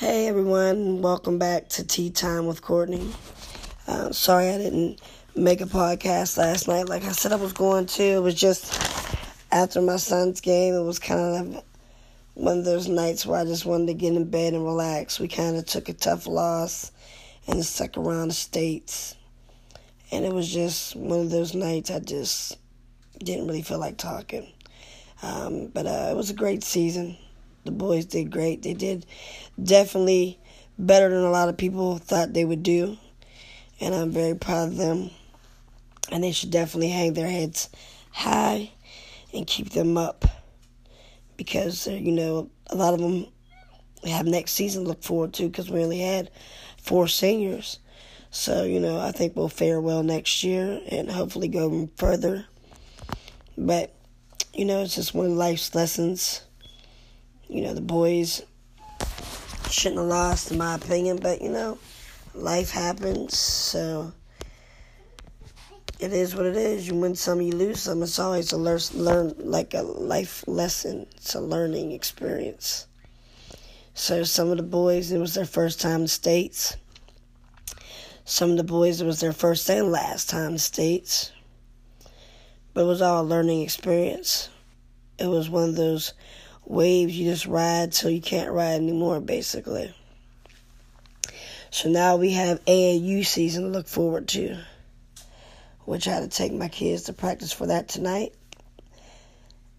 Hey everyone, welcome back to Tea Time with Courtney. Uh, sorry I didn't make a podcast last night like I said I was going to. It was just after my son's game. It was kind of one of those nights where I just wanted to get in bed and relax. We kind of took a tough loss in the second round of States. And it was just one of those nights I just didn't really feel like talking. Um, but uh, it was a great season. The boys did great. They did definitely better than a lot of people thought they would do. And I'm very proud of them. And they should definitely hang their heads high and keep them up. Because, uh, you know, a lot of them have next season to look forward to because we only had four seniors. So, you know, I think we'll fare well next year and hopefully go further. But, you know, it's just one of life's lessons. You know, the boys shouldn't have lost, in my opinion, but, you know, life happens. So, it is what it is. You win some, you lose some. It's always a learn, learn like a life lesson. It's a learning experience. So some of the boys, it was their first time in States. Some of the boys, it was their first and last time in States. But it was all a learning experience. It was one of those waves you just ride till you can't ride anymore, basically. So now we have AAU season to look forward to, which I had to take my kids to practice for that tonight.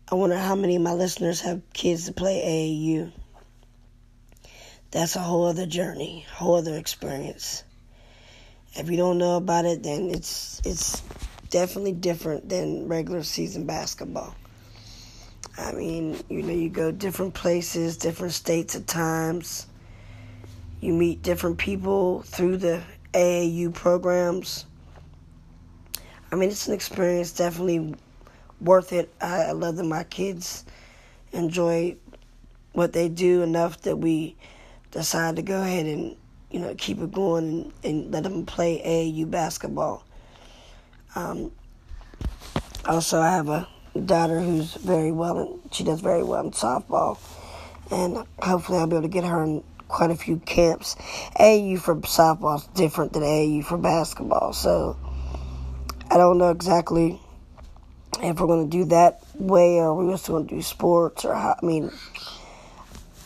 I wonder how many of my listeners have kids to play AAU. That's a whole other journey, a whole other experience. If you don't know about it, then it's it's definitely different than regular season basketball. I mean, you know, you go different places, different states at times. You meet different people through the AAU programs. I mean, it's an experience definitely worth it. I, I love that my kids enjoy what they do enough that we decide to go ahead and you know keep it going and, and let them play AAU basketball. Um, also, I have a daughter who's very well, she does very well in softball, and hopefully I'll be able to get her in quite a few camps. AAU for softball is different than AAU for basketball, so I don't know exactly if we're going to do that way or we're just going to do sports or how, I mean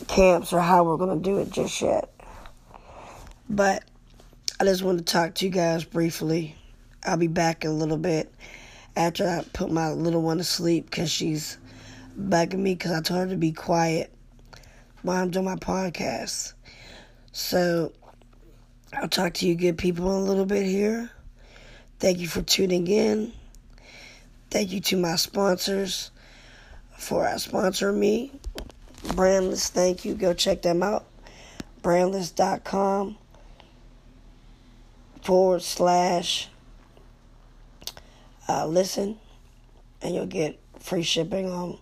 camps or how we're going to do it just yet. But I just want to talk to you guys briefly. I'll be back in a little bit after I put my little one to sleep because she's bugging me because I told her to be quiet while I'm doing my podcast. So I'll talk to you good people in a little bit here. Thank you for tuning in. Thank you to my sponsors for sponsoring me. Brandless, thank you. Go check them out. Brandless.com forward slash uh, listen, and you'll get free shipping on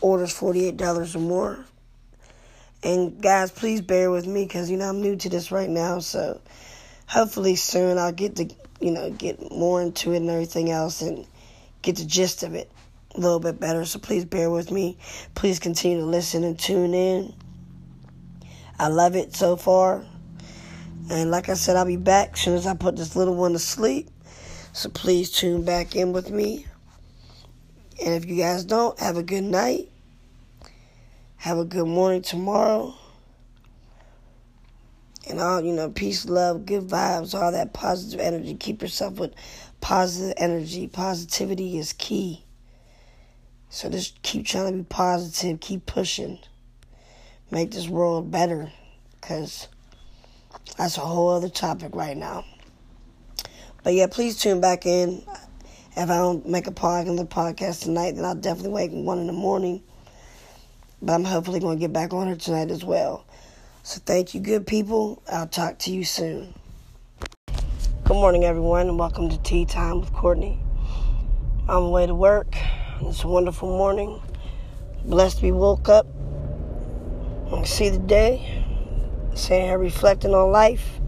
orders $48 or more. And guys, please bear with me because, you know, I'm new to this right now. So hopefully soon I'll get to, you know, get more into it and everything else and get the gist of it a little bit better. So please bear with me. Please continue to listen and tune in. I love it so far. And like I said, I'll be back as soon as I put this little one to sleep. So please tune back in with me. And if you guys don't, have a good night. Have a good morning tomorrow. And all, you know, peace, love, good vibes, all that positive energy. Keep yourself with positive energy. Positivity is key. So just keep trying to be positive, keep pushing. Make this world better. Because that's a whole other topic right now. But yeah, please tune back in. If I don't make a podcast, the podcast tonight, then I'll definitely wake one in the morning. But I'm hopefully going to get back on her tonight as well. So thank you, good people. I'll talk to you soon. Good morning, everyone, and welcome to Tea Time with Courtney. On the way to work. It's a wonderful morning. Blessed to be woke up and see the day. Sitting here reflecting on life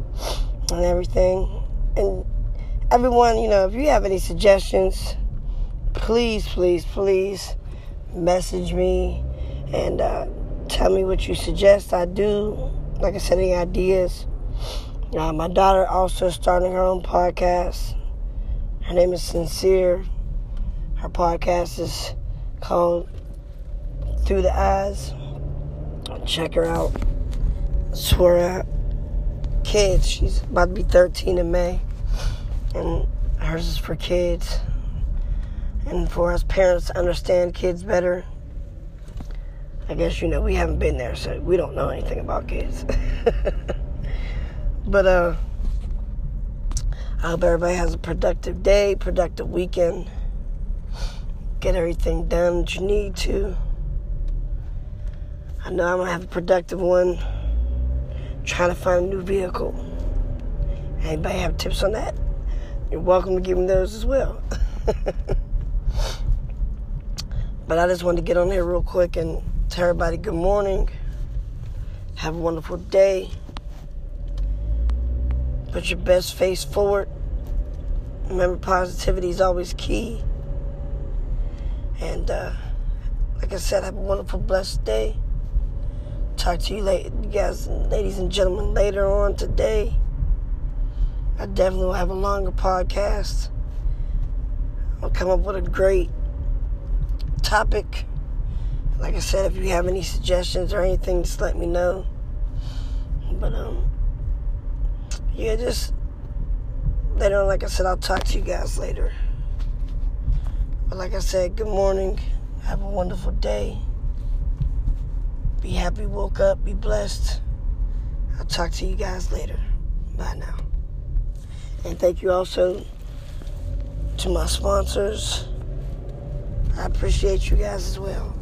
and everything. And everyone, you know, if you have any suggestions, please, please, please message me and uh, tell me what you suggest I do. Like I said, any ideas. Uh, my daughter also starting her own podcast. Her name is Sincere. Her podcast is called Through the Eyes. Check her out. Swear at kids. She's about to be 13 in May. And hers is for kids. And for us parents to understand kids better. I guess you know we haven't been there, so we don't know anything about kids. but uh I hope everybody has a productive day, productive weekend. Get everything done that you need to. I know I'm gonna have a productive one. Trying to find a new vehicle. Anybody have tips on that? You're welcome to give me those as well. but I just wanted to get on here real quick and tell everybody good morning. Have a wonderful day. Put your best face forward. Remember, positivity is always key. And uh, like I said, have a wonderful, blessed day talk to you, late, you guys, ladies and gentlemen, later on today. I definitely will have a longer podcast. I'll come up with a great topic. Like I said, if you have any suggestions or anything, just let me know. But um, yeah, just later on. Like I said, I'll talk to you guys later. But like I said, good morning. Have a wonderful day. Be happy, woke up, be blessed. I'll talk to you guys later. Bye now. And thank you also to my sponsors. I appreciate you guys as well.